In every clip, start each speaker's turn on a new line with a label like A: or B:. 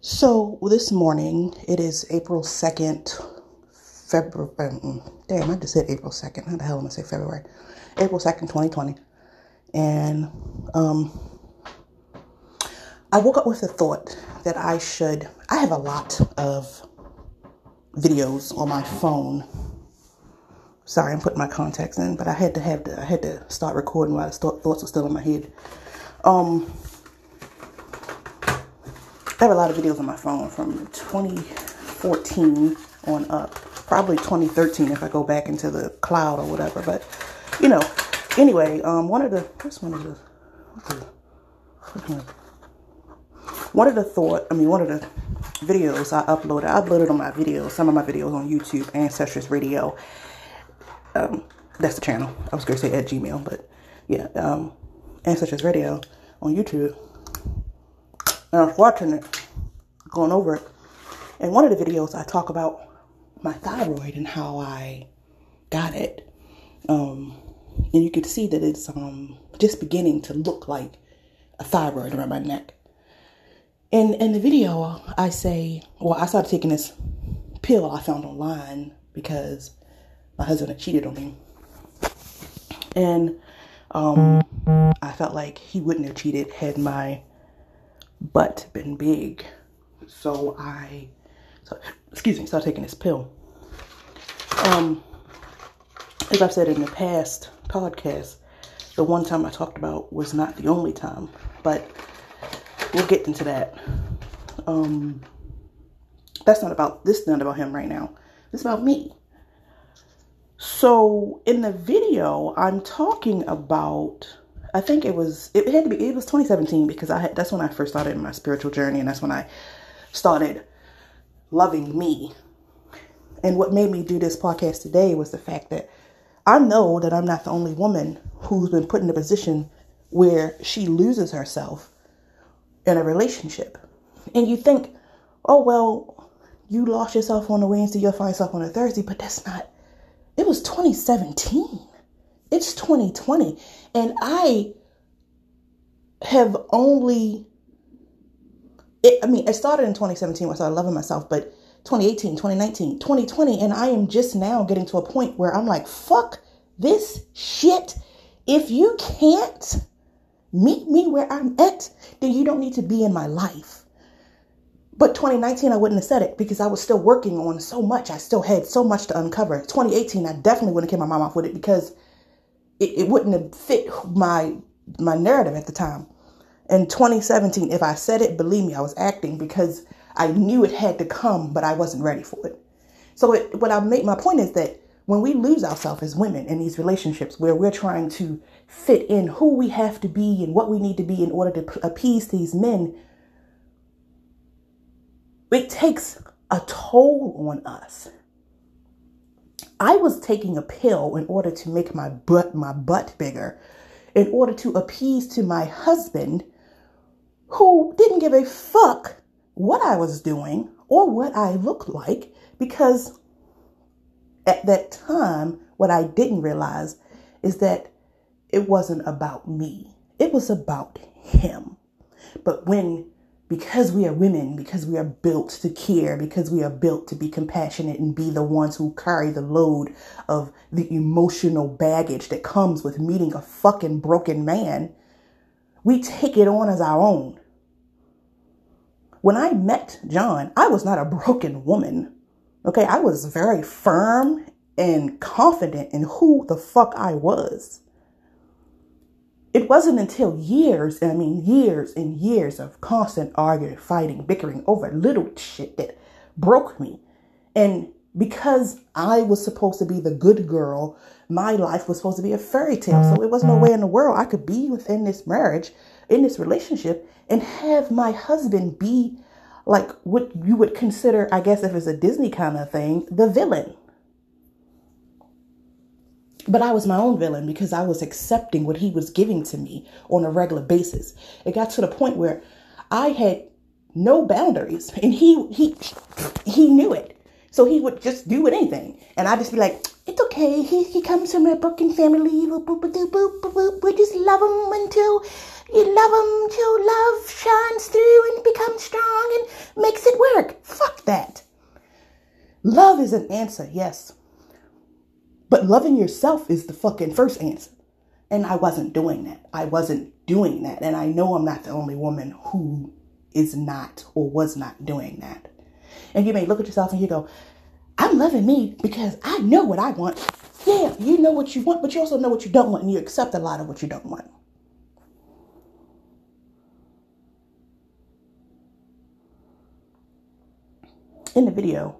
A: So this morning, it is April 2nd, February. Um, damn, I just said April 2nd. How the hell am I say February? April 2nd, 2020. And um, I woke up with the thought that I should. I have a lot of videos on my phone. Sorry, I'm putting my contacts in, but I had to have to. I had to start recording while the thoughts were still in my head. Um, I have a lot of videos on my phone from 2014 on up. Probably 2013 if I go back into the cloud or whatever. But, you know, anyway, um, one of the, first one of the, one of the thought, I mean, one of the videos I uploaded, I uploaded on my videos, some of my videos on YouTube, Ancestress Radio. Um, that's the channel. I was going to say at Gmail, but yeah, um, Ancestress Radio on YouTube. And I was watching it, going over it. And one of the videos I talk about my thyroid and how I got it. Um, and you can see that it's um, just beginning to look like a thyroid around my neck. And in the video, I say, well, I started taking this pill I found online because my husband had cheated on me, and um, I felt like he wouldn't have cheated had my butt been big. So I, so, excuse me, started taking this pill. Um, as I've said in the past podcast, the one time I talked about was not the only time, but we'll get into that. Um, that's not about this. Not about him right now. It's about me. So in the video, I'm talking about I think it was it had to be it was 2017 because I had that's when I first started my spiritual journey and that's when I started loving me. And what made me do this podcast today was the fact that I know that I'm not the only woman who's been put in a position where she loses herself in a relationship. And you think, oh well, you lost yourself on a Wednesday, you'll find yourself on a Thursday, but that's not it was 2017. It's 2020. And I have only, it, I mean, it started in 2017 when I started loving myself, but 2018, 2019, 2020, and I am just now getting to a point where I'm like, fuck this shit. If you can't meet me where I'm at, then you don't need to be in my life. But 2019, I wouldn't have said it because I was still working on so much. I still had so much to uncover. 2018, I definitely wouldn't have kept my mom off with it because it, it wouldn't have fit my my narrative at the time. In 2017, if I said it, believe me, I was acting because I knew it had to come, but I wasn't ready for it. So it, what I make my point is that when we lose ourselves as women in these relationships where we're trying to fit in who we have to be and what we need to be in order to appease these men, it takes a toll on us. I was taking a pill in order to make my butt my butt bigger, in order to appease to my husband, who didn't give a fuck what I was doing or what I looked like, because at that time, what I didn't realize is that it wasn't about me. It was about him. But when because we are women, because we are built to care, because we are built to be compassionate and be the ones who carry the load of the emotional baggage that comes with meeting a fucking broken man, we take it on as our own. When I met John, I was not a broken woman. Okay, I was very firm and confident in who the fuck I was it wasn't until years, I mean years and years of constant arguing, fighting, bickering over little shit that broke me. And because I was supposed to be the good girl, my life was supposed to be a fairy tale. So it was no way mm-hmm. in the world I could be within this marriage, in this relationship, and have my husband be like what you would consider, I guess, if it's a Disney kind of thing, the villain. But I was my own villain because I was accepting what he was giving to me on a regular basis. It got to the point where I had no boundaries and he he he knew it. So he would just do anything. And I'd just be like, it's okay. He, he comes from a broken family. We just love him until you love him, till love shines through and becomes strong and makes it work. Fuck that. Love is an answer, yes. But loving yourself is the fucking first answer. And I wasn't doing that. I wasn't doing that. And I know I'm not the only woman who is not or was not doing that. And you may look at yourself and you go, I'm loving me because I know what I want. Yeah, you know what you want, but you also know what you don't want, and you accept a lot of what you don't want. In the video,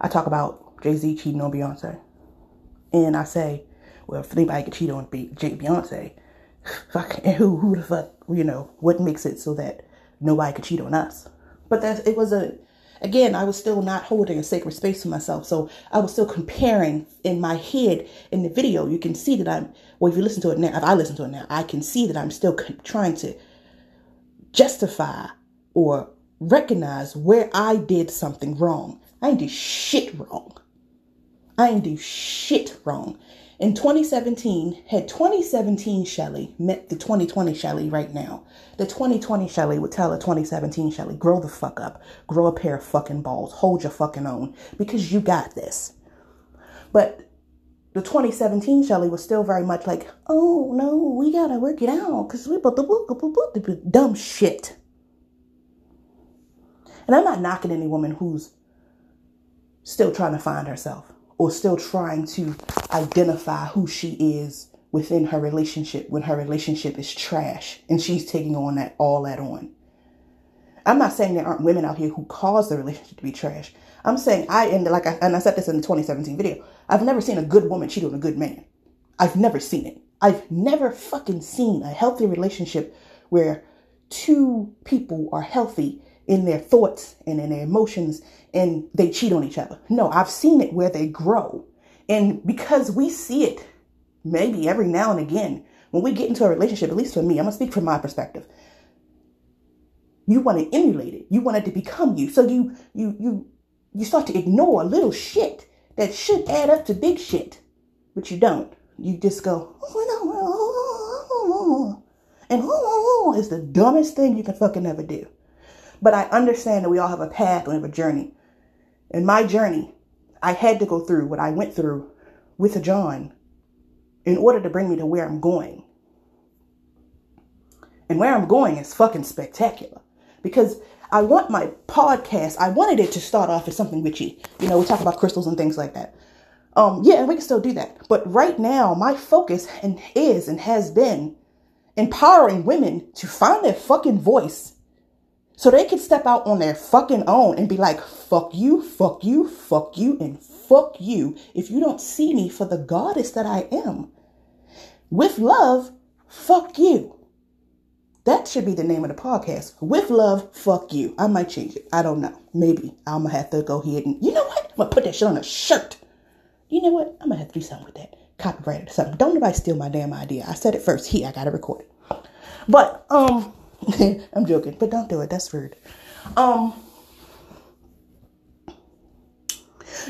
A: I talk about Jay Z cheating on Beyonce. And I say, well, if anybody could cheat on Beyonce, fuck, and who, who the fuck, you know, what makes it so that nobody could cheat on us? But that it was a, again, I was still not holding a sacred space for myself. So I was still comparing in my head in the video. You can see that I'm, well, if you listen to it now, if I listen to it now, I can see that I'm still trying to justify or recognize where I did something wrong. I do shit wrong. I didn't do shit wrong. In 2017, had 2017 Shelly met the 2020 Shelly right now, the 2020 Shelly would tell a 2017 Shelly, grow the fuck up, grow a pair of fucking balls, hold your fucking own, because you got this. But the 2017 Shelly was still very much like, oh no, we gotta work it out, because we the dumb shit. And I'm not knocking any woman who's still trying to find herself or still trying to identify who she is within her relationship when her relationship is trash and she's taking on that all that on. I'm not saying there aren't women out here who cause the relationship to be trash. I'm saying I and like I, and I said this in the 2017 video. I've never seen a good woman cheat on a good man. I've never seen it. I've never fucking seen a healthy relationship where two people are healthy in their thoughts and in their emotions and they cheat on each other. No, I've seen it where they grow. And because we see it maybe every now and again, when we get into a relationship, at least for me, I'm gonna speak from my perspective. You want to emulate it. You want it to become you. So you you you you start to ignore little shit that should add up to big shit, but you don't. You just go, oh, and oh, it's the dumbest thing you can fucking ever do. But I understand that we all have a path, we have a journey. In my journey, I had to go through what I went through with John in order to bring me to where I'm going. And where I'm going is fucking spectacular. Because I want my podcast, I wanted it to start off as something witchy. You know, we talk about crystals and things like that. Um, yeah, and we can still do that. But right now, my focus and is and has been empowering women to find their fucking voice so they can step out on their fucking own and be like, fuck you, fuck you, fuck you, and fuck you if you don't see me for the goddess that I am. With love, fuck you. That should be the name of the podcast. With love, fuck you. I might change it. I don't know. Maybe I'm gonna have to go ahead and you know what? I'm gonna put that shit on a shirt. You know what? I'm gonna have to do something with that. Copyright or something. Don't nobody steal my damn idea. I said it first. Here, I gotta record it. But um I'm joking, but don't do it. That's rude. Um,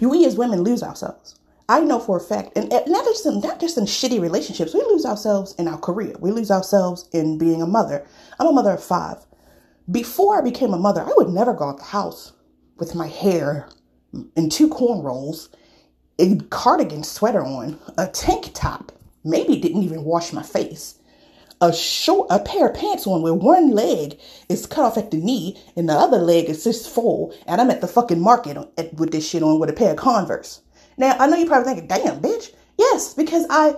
A: we as women lose ourselves. I know for a fact, and not just in, not just in shitty relationships, we lose ourselves in our career. We lose ourselves in being a mother. I'm a mother of five. Before I became a mother, I would never go out the house with my hair in two cornrows, a cardigan sweater on, a tank top, maybe didn't even wash my face a short a pair of pants on where one leg is cut off at the knee and the other leg is just full and I'm at the fucking market with this shit on with a pair of Converse. Now I know you're probably thinking, damn bitch. Yes, because I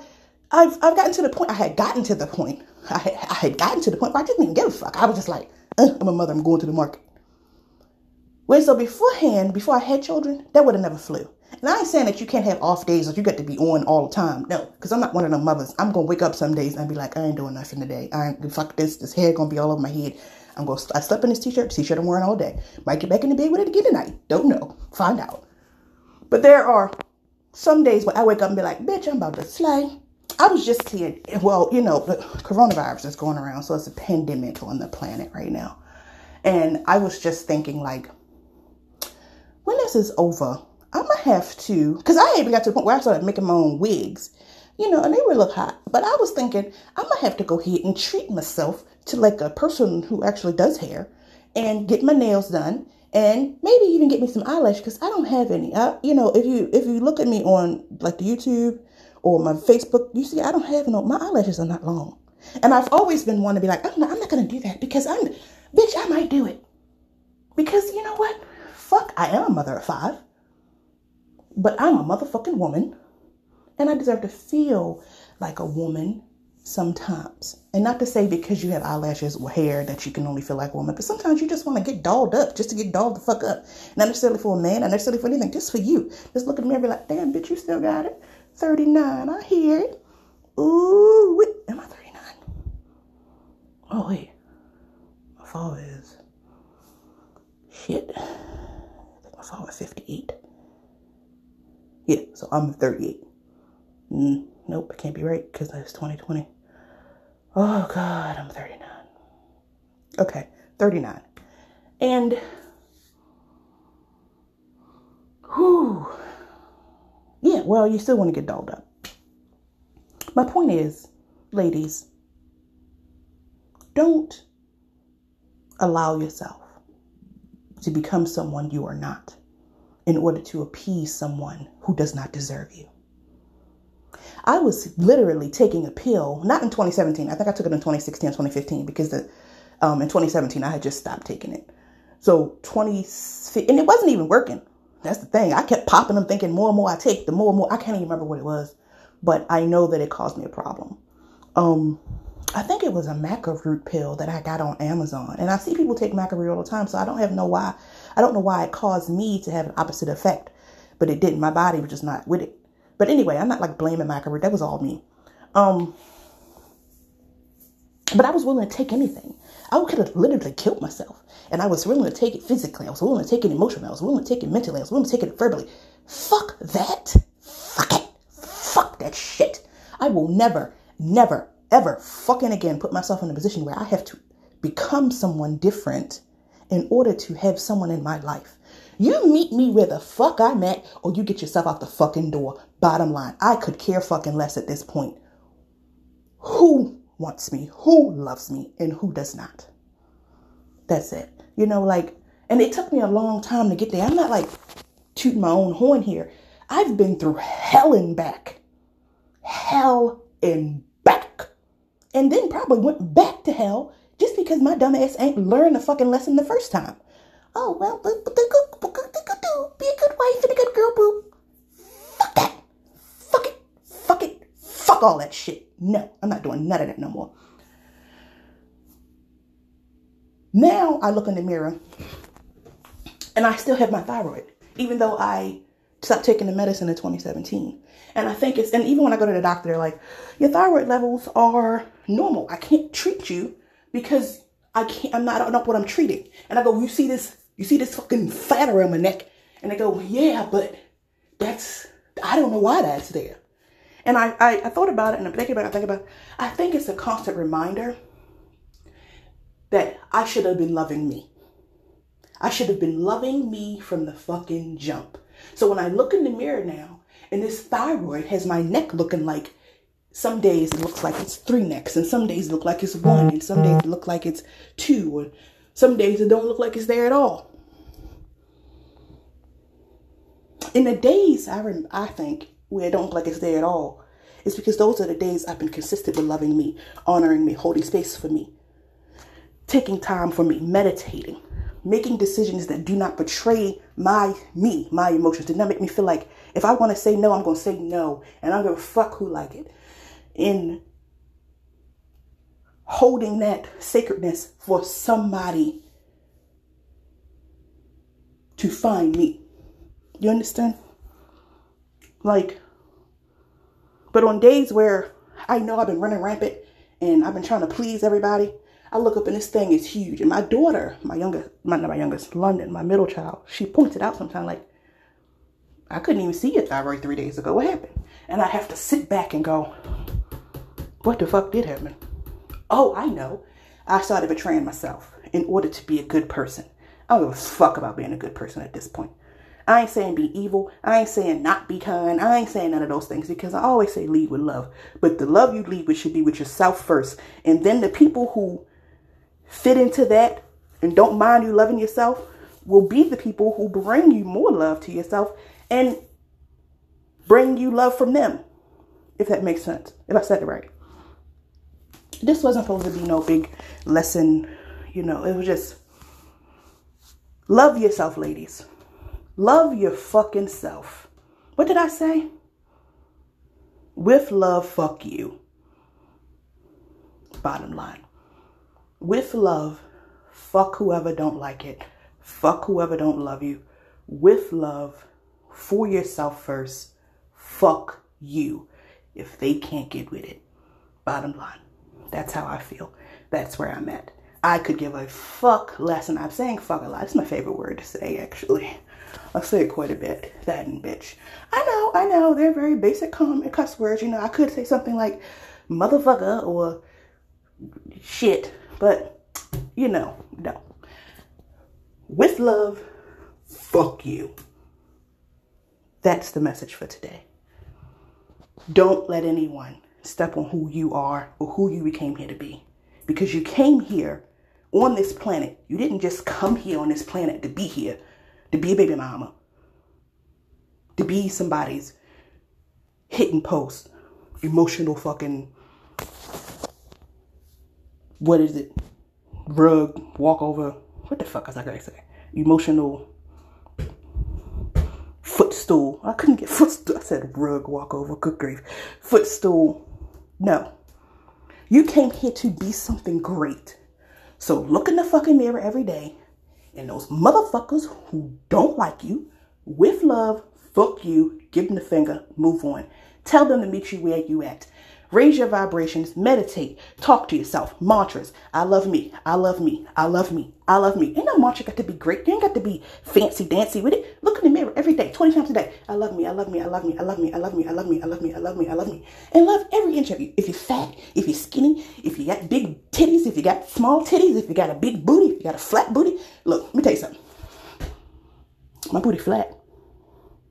A: I've I've gotten to the point I had gotten to the point. I, I had gotten to the point where I didn't even give a fuck. I was just like, uh, I'm a mother, I'm going to the market. Where so beforehand, before I had children, that would have never flew. And I ain't saying that you can't have off days or you got to be on all the time. No, because I'm not one of them mothers. I'm gonna wake up some days and be like, I ain't doing nothing today. I ain't fuck this. This hair gonna be all over my head. I'm gonna. I slept in this t-shirt. T-shirt I'm wearing all day. Might get back in the bed with it again tonight. Don't know. Find out. But there are some days where I wake up and be like, bitch, I'm about to slay. I was just seeing, well, you know, the coronavirus is going around, so it's a pandemic on the planet right now. And I was just thinking, like, when this is over, I'm gonna have to, because I even got to the point where I started making my own wigs, you know, and they were look hot. But I was thinking, I'm gonna have to go ahead and treat myself to like a person who actually does hair and get my nails done and maybe even get me some eyelash because I don't have any. I, you know, if you if you look at me on like the YouTube or my Facebook, you see I don't have no. My eyelashes are not long, and I've always been one to be like, I'm not, I'm not gonna do that because I'm, bitch, I might do it because you know what? Fuck, I am a mother of five, but I'm a motherfucking woman, and I deserve to feel like a woman sometimes. And not to say because you have eyelashes or hair that you can only feel like a woman, but sometimes you just want to get dolled up just to get dolled the fuck up. Not necessarily for a man, not necessarily for anything, just for you. Just look at me and be like, damn, bitch, you still got it. 39, I hear it. Ooh, wait, am I 39? Oh, wait. My fall is. Shit. I think my fall is 58. Yeah, so I'm 38. Mm, nope, it can't be right because that's 2020. Oh God, I'm 39. Okay, 39. And whew. Yeah, well, you still want to get dolled up. My point is, ladies, don't allow yourself to become someone you are not in order to appease someone who does not deserve you. I was literally taking a pill, not in 2017. I think I took it in 2016 or 2015 because the, um, in 2017 I had just stopped taking it. So 20, and it wasn't even working. That's the thing. I kept popping them thinking more and more I take, the more and more, I can't even remember what it was, but I know that it caused me a problem. Um, I think it was a maca root pill that I got on Amazon. And I see people take maca root all the time, so I don't have no why. I don't know why it caused me to have an opposite effect, but it didn't. My body was just not with it. But anyway, I'm not like blaming my career. That was all me. Um, but I was willing to take anything. I could have literally killed myself. And I was willing to take it physically. I was willing to take it emotionally. I was willing to take it mentally. I was willing to take it verbally. Fuck that. Fuck it. Fuck that shit. I will never, never, ever fucking again put myself in a position where I have to become someone different in order to have someone in my life. You meet me where the fuck I'm at, or you get yourself out the fucking door. Bottom line, I could care fucking less at this point. Who wants me, who loves me, and who does not? That's it. You know, like, and it took me a long time to get there. I'm not like tooting my own horn here. I've been through hell and back. Hell and back. And then probably went back to hell just because my dumb ass ain't learned the fucking lesson the first time. Oh, well, be a good wife and a good girl, boo. Fuck that. Fuck it. Fuck it. Fuck all that shit. No, I'm not doing none of that no more. Now I look in the mirror and I still have my thyroid, even though I stopped taking the medicine in 2017. And I think it's, and even when I go to the doctor, they're like, your thyroid levels are normal. I can't treat you because I can't, I'm not, I don't what I'm treating. And I go, you see this you see this fucking fat around my neck? And they go, yeah, but that's, I don't know why that's there. And I, I, I thought about it and I'm thinking about it, I think about it. I think it's a constant reminder that I should have been loving me. I should have been loving me from the fucking jump. So when I look in the mirror now and this thyroid has my neck looking like some days it looks like it's three necks and some days it look like it's one and some days it look like it's two and some days it don't look like it's there at all. in the days I rem- I think where it don't look like it's there at all, it's because those are the days I've been consistent with loving me, honoring me, holding space for me, taking time for me, meditating, making decisions that do not betray my me, my emotions, did not make me feel like if I want to say no, I'm going to say no, and I'm going to fuck who like it. In holding that sacredness for somebody to find me. You understand? Like, but on days where I know I've been running rampant and I've been trying to please everybody, I look up and this thing is huge. And my daughter, my youngest, my, not my youngest, London, my middle child, she points it out sometimes like, I couldn't even see your thyroid three days ago. What happened? And I have to sit back and go, what the fuck did happen? Oh, I know. I started betraying myself in order to be a good person. I don't give a fuck about being a good person at this point. I ain't saying be evil. I ain't saying not be kind. I ain't saying none of those things because I always say lead with love. But the love you lead with should be with yourself first. And then the people who fit into that and don't mind you loving yourself, will be the people who bring you more love to yourself and bring you love from them. If that makes sense. If I said it right. This wasn't supposed to be no big lesson, you know, it was just love yourself, ladies. Love your fucking self. What did I say? With love, fuck you. Bottom line. With love, fuck whoever don't like it. Fuck whoever don't love you. With love, for yourself first. Fuck you if they can't get with it. Bottom line. That's how I feel. That's where I'm at. I could give a fuck less, and I'm saying fuck a lot. It's my favorite word to say, actually. I say it quite a bit. That and bitch. I know, I know. They're very basic common cuss words. You know, I could say something like motherfucker or shit, but you know, no. With love, fuck you. That's the message for today. Don't let anyone step on who you are or who you became here to be. Because you came here on this planet. You didn't just come here on this planet to be here to be a baby mama, to be somebody's hitting post, emotional fucking, what is it? Rug, walkover, what the fuck was I gonna say? Emotional footstool. I couldn't get footstool. I said rug, walkover, good grief. Footstool. No. You came here to be something great. So look in the fucking mirror every day and those motherfuckers who don't like you, with love, fuck you, give them the finger, move on. Tell them to meet you where you at. Raise your vibrations, meditate, talk to yourself, mantras. I love me, I love me, I love me, I love me. Ain't no mantra got to be great. You ain't got to be fancy dancy with it. Look in the mirror every day, 20 times a day. I love me, I love me, I love me, I love me, I love me, I love me, I love me, I love me, I love me. And love every inch of you. If you're fat, if you're skinny, if you got big titties, if you got small titties, if you got a big booty, if you got a flat booty. Look, let me tell you something. My booty flat.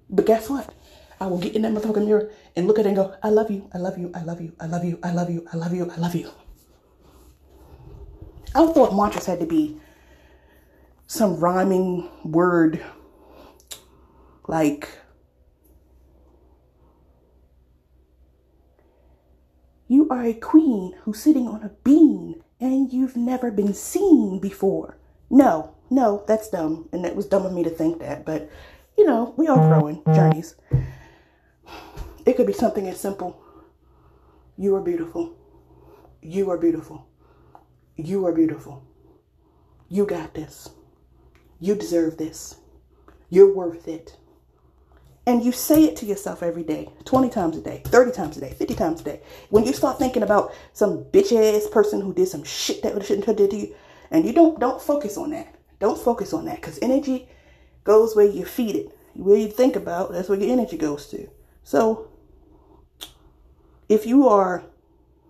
A: But guess what? I will get in that motherfucking mirror and look at it and go, I love you, I love you, I love you, I love you, I love you, I love you, I love you. I thought mantras had to be some rhyming word like You are a queen who's sitting on a bean and you've never been seen before. No, no, that's dumb. And it was dumb of me to think that. But, you know, we all growing journeys. It could be something as simple. You are beautiful. You are beautiful. You are beautiful. You got this. You deserve this. You're worth it. And you say it to yourself every day, 20 times a day, 30 times a day, 50 times a day. When you start thinking about some bitch ass person who did some shit that shouldn't have did to you, and you don't don't focus on that. Don't focus on that because energy goes where you feed it. Where you think about, that's where your energy goes to. So if you are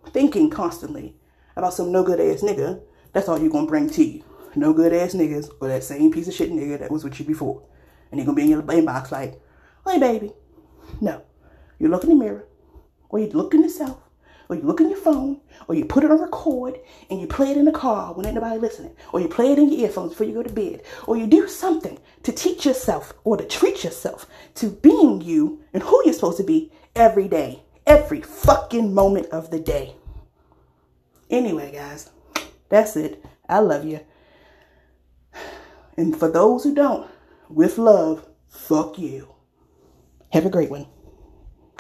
A: thinking constantly about some no good ass nigga, that's all you're gonna bring to you. No good ass niggas or that same piece of shit nigga that was with you before. And you're gonna be in your inbox like, hey baby. No. You look in the mirror, or you look in yourself, or you look in your phone, or you put it on record and you play it in the car when ain't nobody listening, or you play it in your earphones before you go to bed, or you do something to teach yourself or to treat yourself to being you and who you're supposed to be every day every fucking moment of the day. Anyway, guys, that's it. I love you. And for those who don't, with love, fuck you. Have a great one.